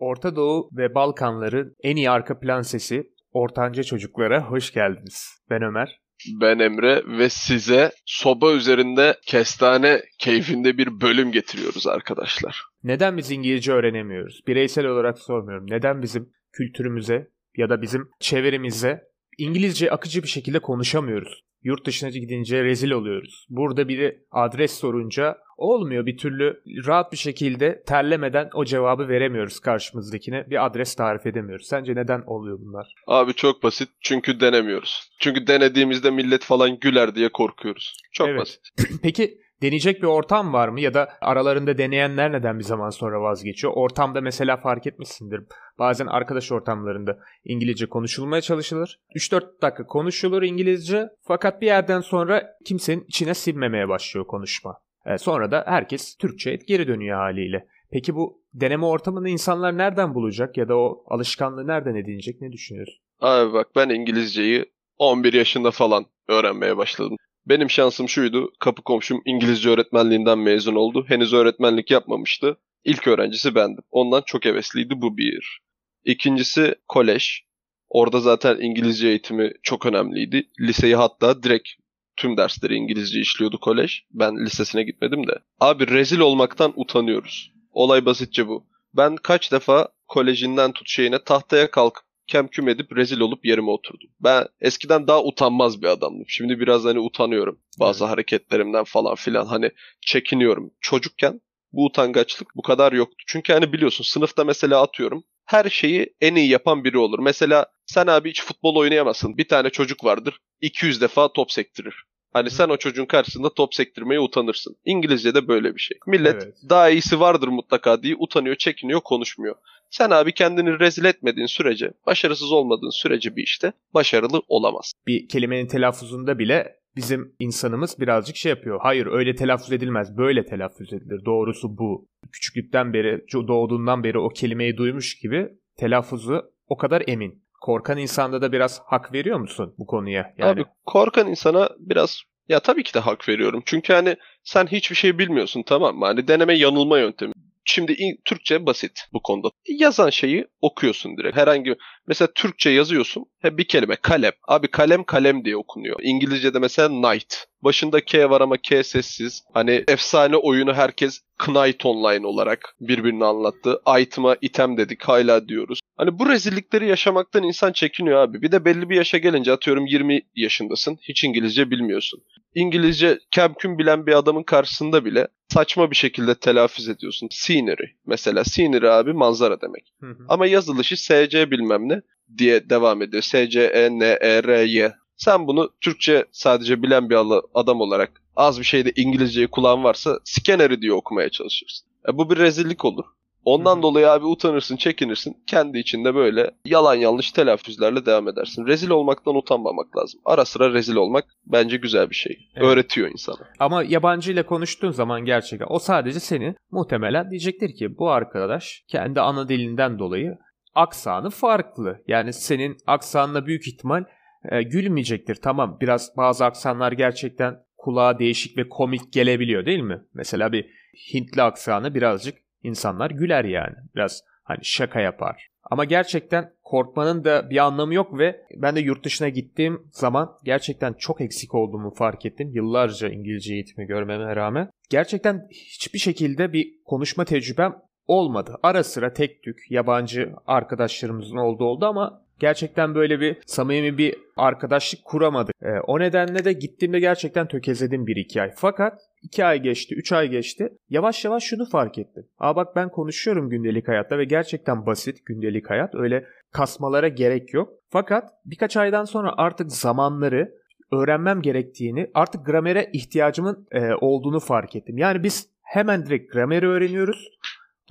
Orta Doğu ve Balkanların en iyi arka plan sesi Ortanca Çocuklara hoş geldiniz. Ben Ömer. Ben Emre ve size soba üzerinde kestane keyfinde bir bölüm getiriyoruz arkadaşlar. Neden biz İngilizce öğrenemiyoruz? Bireysel olarak sormuyorum. Neden bizim kültürümüze ya da bizim çevremize İngilizce akıcı bir şekilde konuşamıyoruz? Yurt dışına gidince rezil oluyoruz. Burada biri adres sorunca olmuyor bir türlü rahat bir şekilde terlemeden o cevabı veremiyoruz karşımızdakine. Bir adres tarif edemiyoruz. Sence neden oluyor bunlar? Abi çok basit. Çünkü denemiyoruz. Çünkü denediğimizde millet falan güler diye korkuyoruz. Çok evet. basit. Peki deneyecek bir ortam var mı ya da aralarında deneyenler neden bir zaman sonra vazgeçiyor? Ortamda mesela fark etmişsindir. Bazen arkadaş ortamlarında İngilizce konuşulmaya çalışılır. 3-4 dakika konuşulur İngilizce fakat bir yerden sonra kimsenin içine sinmemeye başlıyor konuşma. E, sonra da herkes Türkçe'ye geri dönüyor haliyle. Peki bu deneme ortamını insanlar nereden bulacak ya da o alışkanlığı nereden edinecek ne düşünüyorsun? Abi bak ben İngilizceyi 11 yaşında falan öğrenmeye başladım. Benim şansım şuydu. Kapı komşum İngilizce öğretmenliğinden mezun oldu. Henüz öğretmenlik yapmamıştı. İlk öğrencisi bendim. Ondan çok hevesliydi bu bir. İkincisi kolej. Orada zaten İngilizce eğitimi çok önemliydi. Liseyi hatta direkt tüm dersleri İngilizce işliyordu kolej. Ben lisesine gitmedim de. Abi rezil olmaktan utanıyoruz. Olay basitçe bu. Ben kaç defa kolejinden tut şeyine tahtaya kalkıp kemküm edip rezil olup yerime oturdum. Ben eskiden daha utanmaz bir adamdım. Şimdi biraz hani utanıyorum. Bazı evet. hareketlerimden falan filan hani çekiniyorum. Çocukken bu utangaçlık bu kadar yoktu. Çünkü hani biliyorsun sınıfta mesela atıyorum her şeyi en iyi yapan biri olur. Mesela sen abi hiç futbol oynayamazsın. Bir tane çocuk vardır 200 defa top sektirir. Hani sen o çocuğun karşısında top sektirmeye utanırsın. İngilizce'de böyle bir şey. Millet evet. daha iyisi vardır mutlaka diye utanıyor, çekiniyor, konuşmuyor. Sen abi kendini rezil etmediğin sürece, başarısız olmadığın sürece bir işte başarılı olamaz. Bir kelimenin telaffuzunda bile bizim insanımız birazcık şey yapıyor. Hayır öyle telaffuz edilmez. Böyle telaffuz edilir. Doğrusu bu. Küçüklükten beri, doğduğundan beri o kelimeyi duymuş gibi telaffuzu o kadar emin. Korkan insanda da biraz hak veriyor musun bu konuya? Yani... Abi korkan insana biraz ya tabii ki de hak veriyorum. Çünkü hani sen hiçbir şey bilmiyorsun tamam mı? Hani deneme yanılma yöntemi. Şimdi Türkçe basit bu konuda. Yazan şeyi okuyorsun direkt. Herhangi mesela Türkçe yazıyorsun. He bir kelime kalem. Abi kalem kalem diye okunuyor. İngilizce'de mesela night. Başında K var ama K sessiz. Hani efsane oyunu herkes Knight Online olarak birbirini anlattı. Item'a item dedik hala diyoruz. Hani bu rezillikleri yaşamaktan insan çekiniyor abi. Bir de belli bir yaşa gelince atıyorum 20 yaşındasın. Hiç İngilizce bilmiyorsun. İngilizce kemküm bilen bir adamın karşısında bile saçma bir şekilde telaffuz ediyorsun. Scenery mesela. Scenery abi manzara demek. Hı hı. Ama yazılışı SC bilmem ne diye devam ediyor. S-C-E-N-E-R-Y. Sen bunu Türkçe sadece bilen bir adam olarak az bir şeyde İngilizceyi kulağın varsa scanner'ı diye okumaya çalışırsın. E bu bir rezillik olur. Ondan Hı-hı. dolayı abi utanırsın, çekinirsin. Kendi içinde böyle yalan yanlış telaffuzlarla devam edersin. Rezil olmaktan utanmamak lazım. Ara sıra rezil olmak bence güzel bir şey. Evet. Öğretiyor insana. Ama yabancı ile konuştuğun zaman gerçekten o sadece seni muhtemelen diyecektir ki bu arkadaş kendi ana dilinden dolayı aksanı farklı. Yani senin aksanına büyük ihtimal e, gülmeyecektir. Tamam biraz bazı aksanlar gerçekten kulağa değişik ve komik gelebiliyor değil mi? Mesela bir Hintli aksanı birazcık insanlar güler yani. Biraz hani şaka yapar. Ama gerçekten korkmanın da bir anlamı yok ve ben de yurt dışına gittiğim zaman gerçekten çok eksik olduğumu fark ettim. Yıllarca İngilizce eğitimi görmeme rağmen. Gerçekten hiçbir şekilde bir konuşma tecrübem olmadı. Ara sıra tek tük yabancı arkadaşlarımızın olduğu oldu ama gerçekten böyle bir samimi bir arkadaşlık kuramadık. E, o nedenle de gittiğimde gerçekten tökezledim bir iki ay. Fakat 2 ay geçti, 3 ay geçti. Yavaş yavaş şunu fark ettim. Aa bak ben konuşuyorum gündelik hayatta ve gerçekten basit gündelik hayat. Öyle kasmalara gerek yok. Fakat birkaç aydan sonra artık zamanları öğrenmem gerektiğini, artık gramere ihtiyacımın e, olduğunu fark ettim. Yani biz hemen direkt grameri öğreniyoruz.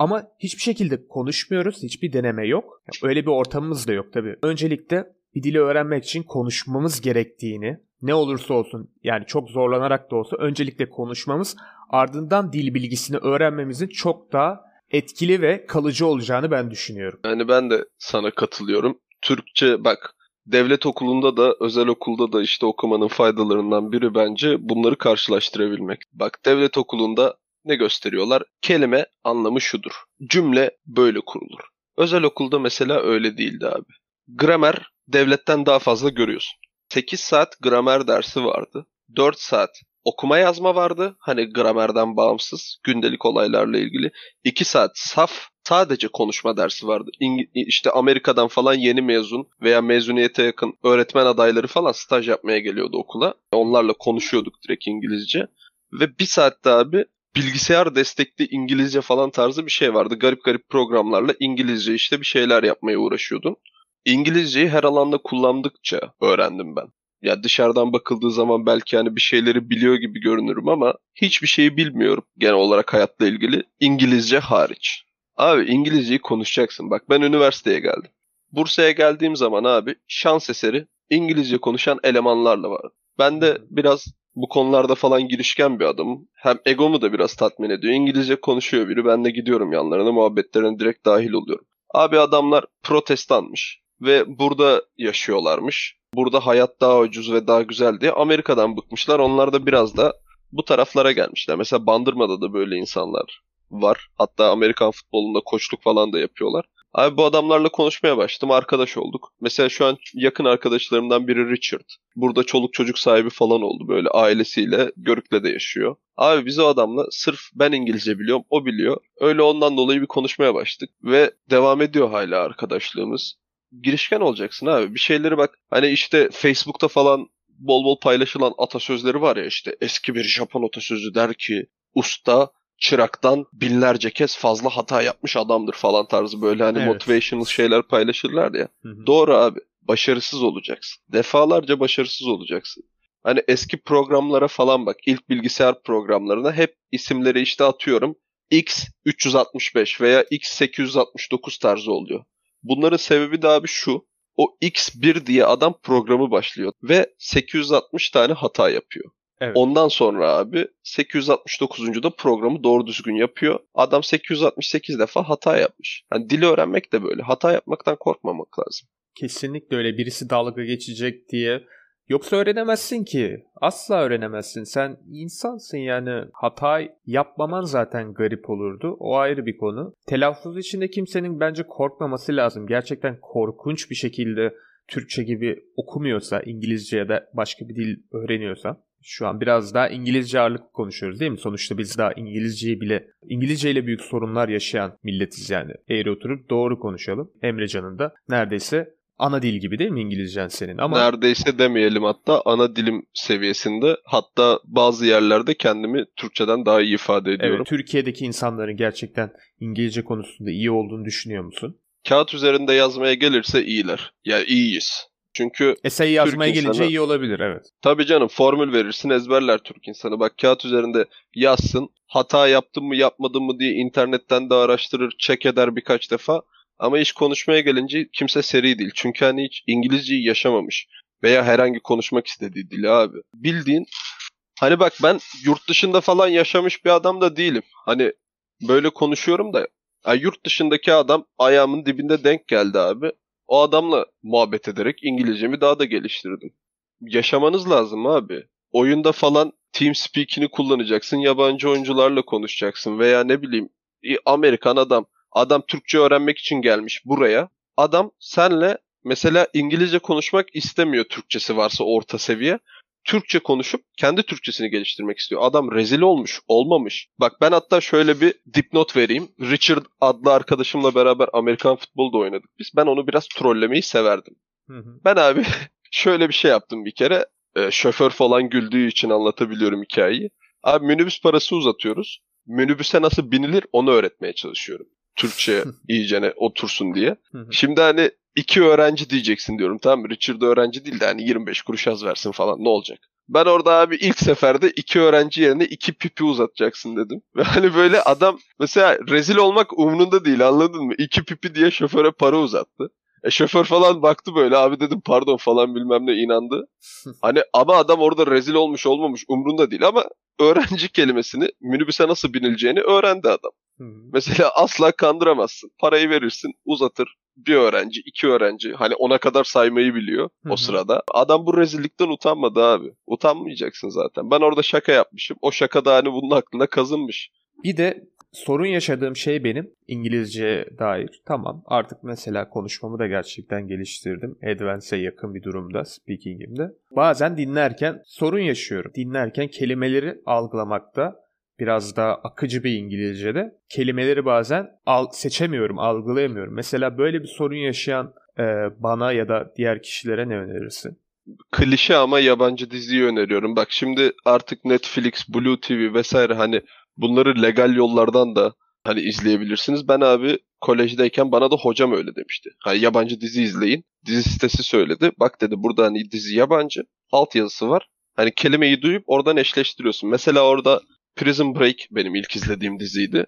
Ama hiçbir şekilde konuşmuyoruz. Hiçbir deneme yok. Öyle bir ortamımız da yok tabii. Öncelikle bir dili öğrenmek için konuşmamız gerektiğini, ne olursa olsun yani çok zorlanarak da olsa öncelikle konuşmamız ardından dil bilgisini öğrenmemizin çok daha etkili ve kalıcı olacağını ben düşünüyorum. Yani ben de sana katılıyorum. Türkçe bak devlet okulunda da özel okulda da işte okumanın faydalarından biri bence bunları karşılaştırabilmek. Bak devlet okulunda ne gösteriyorlar? Kelime anlamı şudur. Cümle böyle kurulur. Özel okulda mesela öyle değildi abi. Gramer devletten daha fazla görüyorsun. 8 saat gramer dersi vardı. 4 saat okuma yazma vardı. Hani gramerden bağımsız gündelik olaylarla ilgili. 2 saat saf sadece konuşma dersi vardı. İng- işte Amerika'dan falan yeni mezun veya mezuniyete yakın öğretmen adayları falan staj yapmaya geliyordu okula. Onlarla konuşuyorduk direkt İngilizce. Ve bir saatte abi bilgisayar destekli İngilizce falan tarzı bir şey vardı. Garip garip programlarla İngilizce işte bir şeyler yapmaya uğraşıyordun. İngilizceyi her alanda kullandıkça öğrendim ben. Ya dışarıdan bakıldığı zaman belki hani bir şeyleri biliyor gibi görünürüm ama hiçbir şeyi bilmiyorum genel olarak hayatla ilgili. İngilizce hariç. Abi İngilizceyi konuşacaksın. Bak ben üniversiteye geldim. Bursa'ya geldiğim zaman abi şans eseri İngilizce konuşan elemanlarla var. Ben de biraz bu konularda falan girişken bir adamım. Hem egomu da biraz tatmin ediyor. İngilizce konuşuyor biri. Ben de gidiyorum yanlarına muhabbetlerine direkt dahil oluyorum. Abi adamlar protestanmış ve burada yaşıyorlarmış. Burada hayat daha ucuz ve daha güzel diye Amerika'dan bıkmışlar. Onlar da biraz da bu taraflara gelmişler. Mesela Bandırma'da da böyle insanlar var. Hatta Amerikan futbolunda koçluk falan da yapıyorlar. Abi bu adamlarla konuşmaya başladım. Arkadaş olduk. Mesela şu an yakın arkadaşlarımdan biri Richard. Burada çoluk çocuk sahibi falan oldu böyle ailesiyle. Görük'le de yaşıyor. Abi biz o adamla sırf ben İngilizce biliyorum, o biliyor. Öyle ondan dolayı bir konuşmaya başladık. Ve devam ediyor hala arkadaşlığımız. Girişken olacaksın abi. Bir şeyleri bak. Hani işte Facebook'ta falan bol bol paylaşılan atasözleri var ya işte eski bir Japon atasözü der ki usta çıraktan binlerce kez fazla hata yapmış adamdır falan tarzı böyle hani Evet. motivational şeyler paylaşırlar ya. Hı hı. Doğru abi. Başarısız olacaksın. Defalarca başarısız olacaksın. Hani eski programlara falan bak. ilk bilgisayar programlarına hep isimleri işte atıyorum. X365 veya X869 tarzı oluyor. Bunların sebebi de abi şu. O X1 diye adam programı başlıyor ve 860 tane hata yapıyor. Evet. Ondan sonra abi 869. da programı doğru düzgün yapıyor. Adam 868 defa hata yapmış. Hani dili öğrenmek de böyle. Hata yapmaktan korkmamak lazım. Kesinlikle öyle birisi dalga geçecek diye. Yoksa öğrenemezsin ki. Asla öğrenemezsin. Sen insansın yani. Hata yapmaman zaten garip olurdu. O ayrı bir konu. Telaffuz içinde kimsenin bence korkmaması lazım. Gerçekten korkunç bir şekilde Türkçe gibi okumuyorsa, İngilizce ya da başka bir dil öğreniyorsa. Şu an biraz daha İngilizce ağırlık konuşuyoruz değil mi? Sonuçta biz daha İngilizceyi bile, İngilizce ile büyük sorunlar yaşayan milletiz yani. Eğri oturup doğru konuşalım. Emrecan'ın da neredeyse ana dil gibi değil mi İngilizcen senin? Ama Neredeyse demeyelim hatta ana dilim seviyesinde. Hatta bazı yerlerde kendimi Türkçeden daha iyi ifade ediyorum. evet, Türkiye'deki insanların gerçekten İngilizce konusunda iyi olduğunu düşünüyor musun? Kağıt üzerinde yazmaya gelirse iyiler. Ya iyiyiz. Çünkü Essay yazmaya Türk gelince insanı- iyi olabilir evet. tabii canım formül verirsin ezberler Türk insanı. Bak kağıt üzerinde yazsın. Hata yaptım mı yapmadım mı diye internetten de araştırır, check eder birkaç defa. Ama iş konuşmaya gelince kimse seri değil. Çünkü hani hiç İngilizceyi yaşamamış. Veya herhangi konuşmak istediği dili abi. Bildiğin hani bak ben yurt dışında falan yaşamış bir adam da değilim. Hani böyle konuşuyorum da ya yurt dışındaki adam ayağımın dibinde denk geldi abi. O adamla muhabbet ederek İngilizcemi daha da geliştirdim. Yaşamanız lazım abi. Oyunda falan TeamSpeak'ini kullanacaksın. Yabancı oyuncularla konuşacaksın. Veya ne bileyim Amerikan adam. Adam Türkçe öğrenmek için gelmiş buraya. Adam senle mesela İngilizce konuşmak istemiyor Türkçesi varsa orta seviye. Türkçe konuşup kendi Türkçesini geliştirmek istiyor. Adam rezil olmuş, olmamış. Bak ben hatta şöyle bir dipnot vereyim. Richard adlı arkadaşımla beraber Amerikan futbolu da oynadık biz. Ben onu biraz trollemeyi severdim. Hı hı. Ben abi şöyle bir şey yaptım bir kere. Ee, şoför falan güldüğü için anlatabiliyorum hikayeyi. Abi minibüs parası uzatıyoruz. Minibüse nasıl binilir onu öğretmeye çalışıyorum. Türkçe iyicene otursun diye. Şimdi hani iki öğrenci diyeceksin diyorum tamam mı? Richard öğrenci değil de hani 25 kuruş az versin falan ne olacak? Ben orada abi ilk seferde iki öğrenci yerine iki pipi uzatacaksın dedim. Ve hani böyle adam mesela rezil olmak umrunda değil anladın mı? İki pipi diye şoföre para uzattı. E şoför falan baktı böyle abi dedim pardon falan bilmem ne inandı. Hani ama adam orada rezil olmuş olmamış umrunda değil ama öğrenci kelimesini minibüse nasıl binileceğini öğrendi adam. Mesela asla kandıramazsın. Parayı verirsin, uzatır. Bir öğrenci, iki öğrenci. Hani ona kadar saymayı biliyor o sırada. Adam bu rezillikten utanmadı abi. Utanmayacaksın zaten. Ben orada şaka yapmışım. O şaka da hani bunun aklına kazınmış. Bir de sorun yaşadığım şey benim İngilizce dair. Tamam artık mesela konuşmamı da gerçekten geliştirdim. Advance'e yakın bir durumda speaking'imde. Bazen dinlerken sorun yaşıyorum. Dinlerken kelimeleri algılamakta biraz daha akıcı bir İngilizce'de kelimeleri bazen al, seçemiyorum, algılayamıyorum. Mesela böyle bir sorun yaşayan e, bana ya da diğer kişilere ne önerirsin? Klişe ama yabancı diziyi öneriyorum. Bak şimdi artık Netflix, Blue TV vesaire hani bunları legal yollardan da hani izleyebilirsiniz. Ben abi kolejdeyken bana da hocam öyle demişti. Hani yabancı dizi izleyin. Dizi sitesi söyledi. Bak dedi burada hani dizi yabancı. Alt yazısı var. Hani kelimeyi duyup oradan eşleştiriyorsun. Mesela orada Prison Break benim ilk izlediğim diziydi.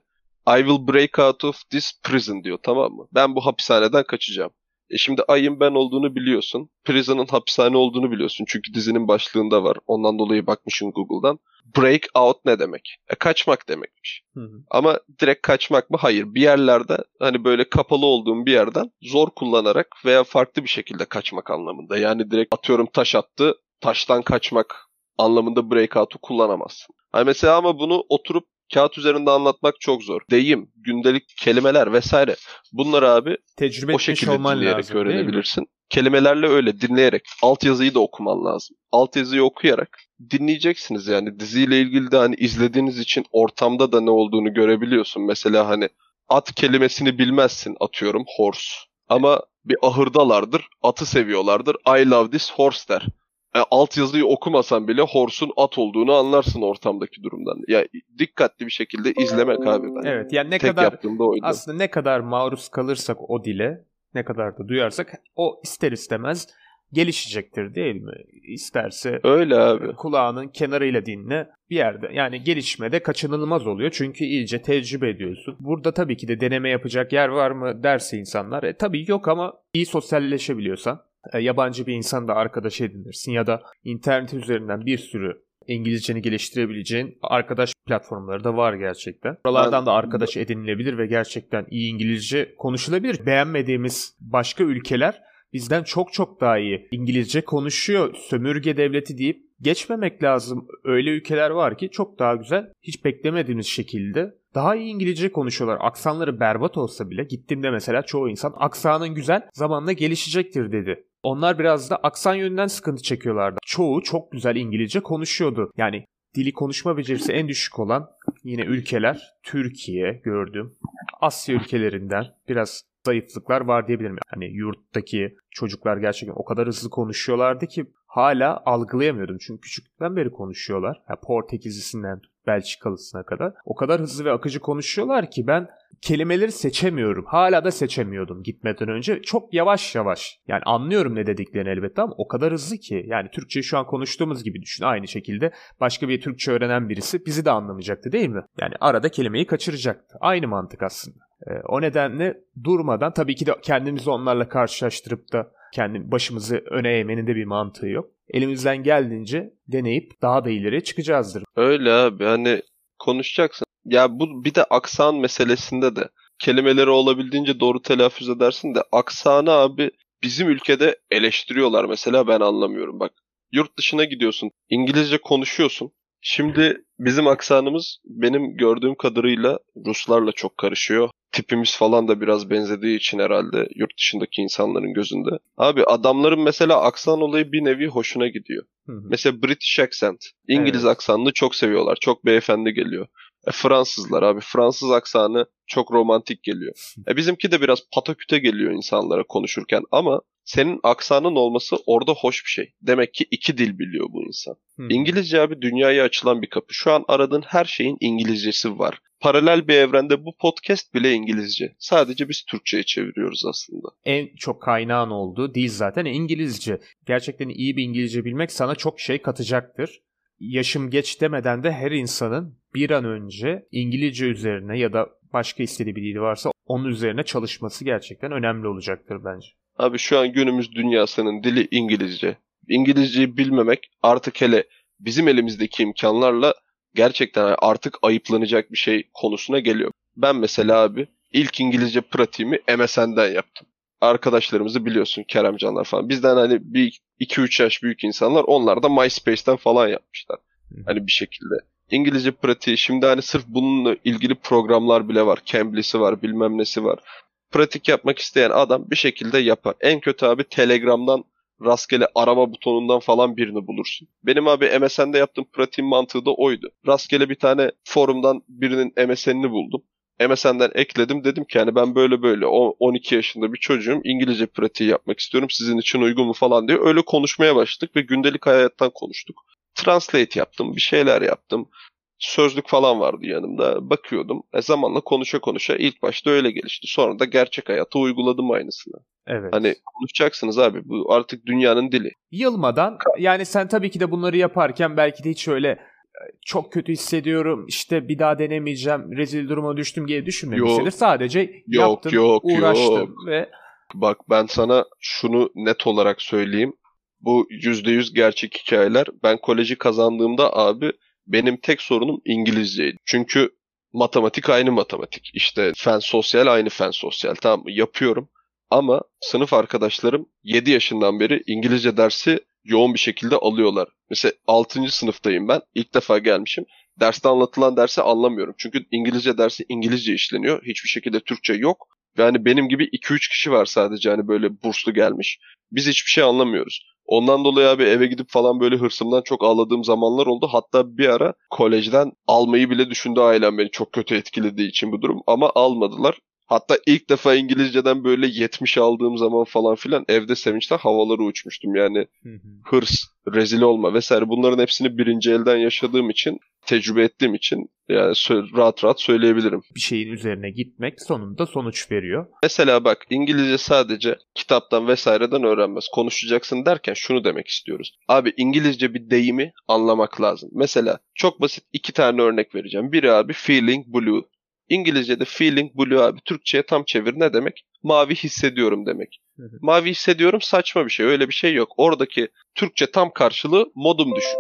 I will break out of this prison diyor tamam mı? Ben bu hapishaneden kaçacağım. E şimdi ayın ben olduğunu biliyorsun. Prison'ın hapishane olduğunu biliyorsun. Çünkü dizinin başlığında var. Ondan dolayı bakmışsın Google'dan. Break out ne demek? E, kaçmak demekmiş. Hı hı. Ama direkt kaçmak mı? Hayır. Bir yerlerde hani böyle kapalı olduğum bir yerden zor kullanarak veya farklı bir şekilde kaçmak anlamında. Yani direkt atıyorum taş attı, taştan kaçmak anlamında breakout'u kullanamazsın. Hani mesela ama bunu oturup kağıt üzerinde anlatmak çok zor. Deyim, gündelik kelimeler vesaire. Bunları abi Tecrübe o şekilde dinleyerek lazım, öğrenebilirsin. Kelimelerle öyle dinleyerek. Altyazıyı da okuman lazım. Altyazıyı okuyarak dinleyeceksiniz yani. Diziyle ilgili de hani izlediğiniz için ortamda da ne olduğunu görebiliyorsun. Mesela hani at kelimesini bilmezsin atıyorum horse. Ama bir ahırdalardır, atı seviyorlardır. I love this horse der e, altyazıyı okumasan bile Horse'un at olduğunu anlarsın ortamdaki durumdan. Ya dikkatli bir şekilde izlemek abi ben. Evet yani ne Tek kadar aslında ne kadar maruz kalırsak o dile, ne kadar da duyarsak o ister istemez gelişecektir değil mi? İsterse öyle abi. Kulağının kenarıyla dinle bir yerde. Yani gelişmede kaçınılmaz oluyor çünkü iyice tecrübe ediyorsun. Burada tabii ki de deneme yapacak yer var mı derse insanlar. E, tabii yok ama iyi sosyalleşebiliyorsan yabancı bir insan da arkadaş edinirsin ya da internet üzerinden bir sürü İngilizceni geliştirebileceğin arkadaş platformları da var gerçekten. Buralardan da arkadaş edinilebilir ve gerçekten iyi İngilizce konuşulabilir. Beğenmediğimiz başka ülkeler bizden çok çok daha iyi İngilizce konuşuyor. Sömürge devleti deyip geçmemek lazım. Öyle ülkeler var ki çok daha güzel, hiç beklemediğimiz şekilde daha iyi İngilizce konuşuyorlar. Aksanları berbat olsa bile gittiğimde mesela çoğu insan aksanın güzel zamanla gelişecektir dedi. Onlar biraz da aksan yönünden sıkıntı çekiyorlardı. Çoğu çok güzel İngilizce konuşuyordu. Yani dili konuşma becerisi en düşük olan yine ülkeler Türkiye gördüm. Asya ülkelerinden biraz zayıflıklar var diyebilirim. Hani yurttaki çocuklar gerçekten o kadar hızlı konuşuyorlardı ki hala algılayamıyordum. Çünkü küçükten beri konuşuyorlar. Yani Portekizlisinden Belçikalısına kadar. O kadar hızlı ve akıcı konuşuyorlar ki ben kelimeleri seçemiyorum. Hala da seçemiyordum gitmeden önce. Çok yavaş yavaş. Yani anlıyorum ne dediklerini elbette ama o kadar hızlı ki. Yani Türkçe şu an konuştuğumuz gibi düşün. Aynı şekilde başka bir Türkçe öğrenen birisi bizi de anlamayacaktı değil mi? Yani arada kelimeyi kaçıracaktı. Aynı mantık aslında. Ee, o nedenle durmadan tabii ki de kendimizi onlarla karşılaştırıp da kendi başımızı öne eğmenin de bir mantığı yok. Elimizden geldiğince deneyip daha da ileriye çıkacağızdır. Öyle abi hani konuşacaksın. Ya bu bir de aksan meselesinde de kelimeleri olabildiğince doğru telaffuz edersin de aksanı abi bizim ülkede eleştiriyorlar mesela ben anlamıyorum bak. Yurt dışına gidiyorsun, İngilizce konuşuyorsun. Şimdi bizim aksanımız benim gördüğüm kadarıyla Ruslarla çok karışıyor tipimiz falan da biraz benzediği için herhalde yurt dışındaki insanların gözünde. Abi adamların mesela aksan olayı bir nevi hoşuna gidiyor. Hı hı. Mesela British accent. İngiliz evet. aksanını çok seviyorlar. Çok beyefendi geliyor. E, Fransızlar abi. Fransız aksanı çok romantik geliyor. E, bizimki de biraz pataküte geliyor insanlara konuşurken ama senin aksanın olması orada hoş bir şey. Demek ki iki dil biliyor bu insan. Hmm. İngilizce abi dünyaya açılan bir kapı. Şu an aradığın her şeyin İngilizcesi var. Paralel bir evrende bu podcast bile İngilizce. Sadece biz Türkçe'ye çeviriyoruz aslında. En çok kaynağın olduğu dil zaten İngilizce. Gerçekten iyi bir İngilizce bilmek sana çok şey katacaktır. Yaşım geç demeden de her insanın bir an önce İngilizce üzerine ya da başka istediği bir dili varsa onun üzerine çalışması gerçekten önemli olacaktır bence. Abi şu an günümüz dünyasının dili İngilizce. İngilizceyi bilmemek artık hele bizim elimizdeki imkanlarla gerçekten artık ayıplanacak bir şey konusuna geliyor. Ben mesela abi ilk İngilizce pratiğimi MSN'den yaptım. Arkadaşlarımızı biliyorsun Keremcanlar falan. Bizden hani bir 2-3 yaş büyük insanlar onlar da MySpace'ten falan yapmışlar. Hani bir şekilde. İngilizce pratiği şimdi hani sırf bununla ilgili programlar bile var. Cambly'si var bilmem nesi var. Pratik yapmak isteyen adam bir şekilde yapar. En kötü abi Telegram'dan rastgele arama butonundan falan birini bulursun. Benim abi MSN'de yaptığım pratiğin mantığı da oydu. Rastgele bir tane forumdan birinin MSN'ini buldum. MSN'den ekledim dedim ki yani ben böyle böyle 12 yaşında bir çocuğum İngilizce pratiği yapmak istiyorum sizin için uygun mu falan diye öyle konuşmaya başladık ve gündelik hayattan konuştuk. Translate yaptım bir şeyler yaptım sözlük falan vardı yanımda. Bakıyordum. E zamanla konuşa konuşa ilk başta öyle gelişti. Sonra da gerçek hayata uyguladım aynısını. Evet. Hani konuşacaksınız abi. Bu artık dünyanın dili. Yılmadan yani sen tabii ki de bunları yaparken belki de hiç öyle çok kötü hissediyorum işte bir daha denemeyeceğim rezil duruma düştüm diye düşünmemişsindir. Sadece yok, yaptın yok, uğraştın yok. ve Bak ben sana şunu net olarak söyleyeyim. Bu %100 gerçek hikayeler. Ben koleji kazandığımda abi benim tek sorunum İngilizceydi. Çünkü matematik aynı matematik. İşte fen sosyal aynı fen sosyal. Tamam? Yapıyorum. Ama sınıf arkadaşlarım 7 yaşından beri İngilizce dersi yoğun bir şekilde alıyorlar. Mesela 6. sınıftayım ben. İlk defa gelmişim. Derste anlatılan dersi anlamıyorum. Çünkü İngilizce dersi İngilizce işleniyor. Hiçbir şekilde Türkçe yok. Yani benim gibi 2-3 kişi var sadece hani böyle burslu gelmiş. Biz hiçbir şey anlamıyoruz. Ondan dolayı abi eve gidip falan böyle hırsımdan çok ağladığım zamanlar oldu. Hatta bir ara kolejden almayı bile düşündü ailem beni çok kötü etkilediği için bu durum. Ama almadılar. Hatta ilk defa İngilizceden böyle 70 aldığım zaman falan filan evde sevinçten havaları uçmuştum. Yani hırs, rezil olma vesaire bunların hepsini birinci elden yaşadığım için, tecrübe ettiğim için yani rahat rahat söyleyebilirim. Bir şeyin üzerine gitmek sonunda sonuç veriyor. Mesela bak İngilizce sadece kitaptan vesaireden öğrenmez. Konuşacaksın derken şunu demek istiyoruz. Abi İngilizce bir deyimi anlamak lazım. Mesela çok basit iki tane örnek vereceğim. Biri abi feeling blue. İngilizce'de feeling blue abi Türkçe'ye tam çevir ne demek? Mavi hissediyorum demek. Hı hı. Mavi hissediyorum saçma bir şey. Öyle bir şey yok. Oradaki Türkçe tam karşılığı modum düşük.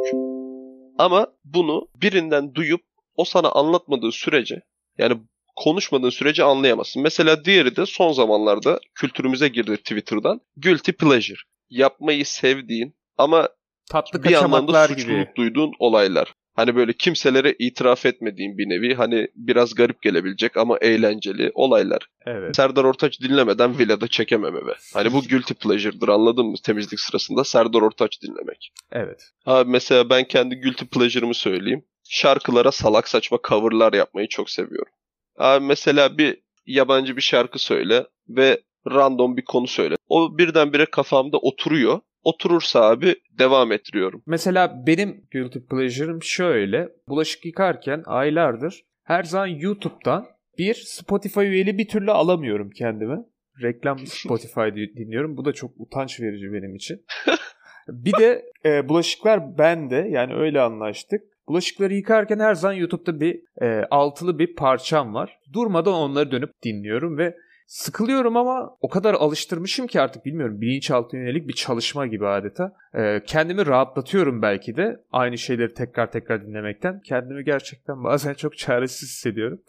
Ama bunu birinden duyup o sana anlatmadığı sürece yani konuşmadığın sürece anlayamazsın. Mesela diğeri de son zamanlarda kültürümüze girdi Twitter'dan. Guilty pleasure. Yapmayı sevdiğin ama Tatlı bir yandan da gibi. suçluluk duyduğun olaylar. Hani böyle kimselere itiraf etmediğin bir nevi hani biraz garip gelebilecek ama eğlenceli olaylar. Evet. Serdar Ortaç dinlemeden villada çekemem eve. Hani bu guilty pleasure'dır anladın mı temizlik sırasında Serdar Ortaç dinlemek. Evet. Abi mesela ben kendi guilty pleasure'ımı söyleyeyim. Şarkılara salak saçma coverlar yapmayı çok seviyorum. Abi mesela bir yabancı bir şarkı söyle ve random bir konu söyle. O birdenbire kafamda oturuyor oturursa abi devam ettiriyorum. Mesela benim guilty pleasure'ım şöyle. Bulaşık yıkarken aylardır her zaman YouTube'dan bir Spotify üyeli bir türlü alamıyorum kendime. Reklam Spotify dinliyorum. Bu da çok utanç verici benim için. bir de e, bulaşıklar bende yani öyle anlaştık. Bulaşıkları yıkarken her zaman YouTube'da bir e, altılı bir parçam var. Durmadan onları dönüp dinliyorum ve Sıkılıyorum ama o kadar alıştırmışım ki artık bilmiyorum bilinçaltı yönelik bir çalışma gibi adeta. Ee, kendimi rahatlatıyorum belki de aynı şeyleri tekrar tekrar dinlemekten. Kendimi gerçekten bazen çok çaresiz hissediyorum.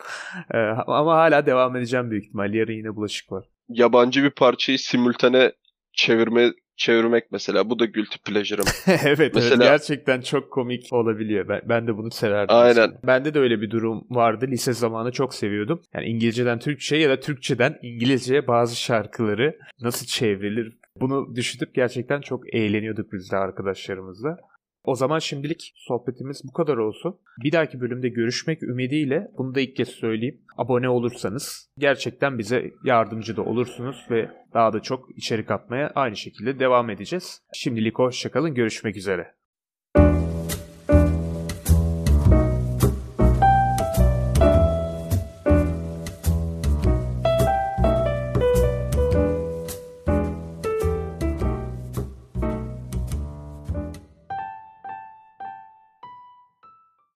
Ee, ama hala devam edeceğim büyük ihtimal. Yarın yine bulaşık var. Yabancı bir parçayı simultane çevirme çevirmek mesela. Bu da guilty pleasure'ım. evet, mesela... evet gerçekten çok komik olabiliyor. Ben, ben de bunu severdim. Aynen. Mesela. Bende de öyle bir durum vardı. Lise zamanı çok seviyordum. Yani İngilizceden Türkçe ya da Türkçeden İngilizceye bazı şarkıları nasıl çevrilir bunu düşünüp gerçekten çok eğleniyorduk biz de arkadaşlarımızla. O zaman şimdilik sohbetimiz bu kadar olsun. Bir dahaki bölümde görüşmek ümidiyle bunu da ilk kez söyleyeyim. Abone olursanız gerçekten bize yardımcı da olursunuz ve daha da çok içerik atmaya aynı şekilde devam edeceğiz. Şimdilik hoşçakalın görüşmek üzere.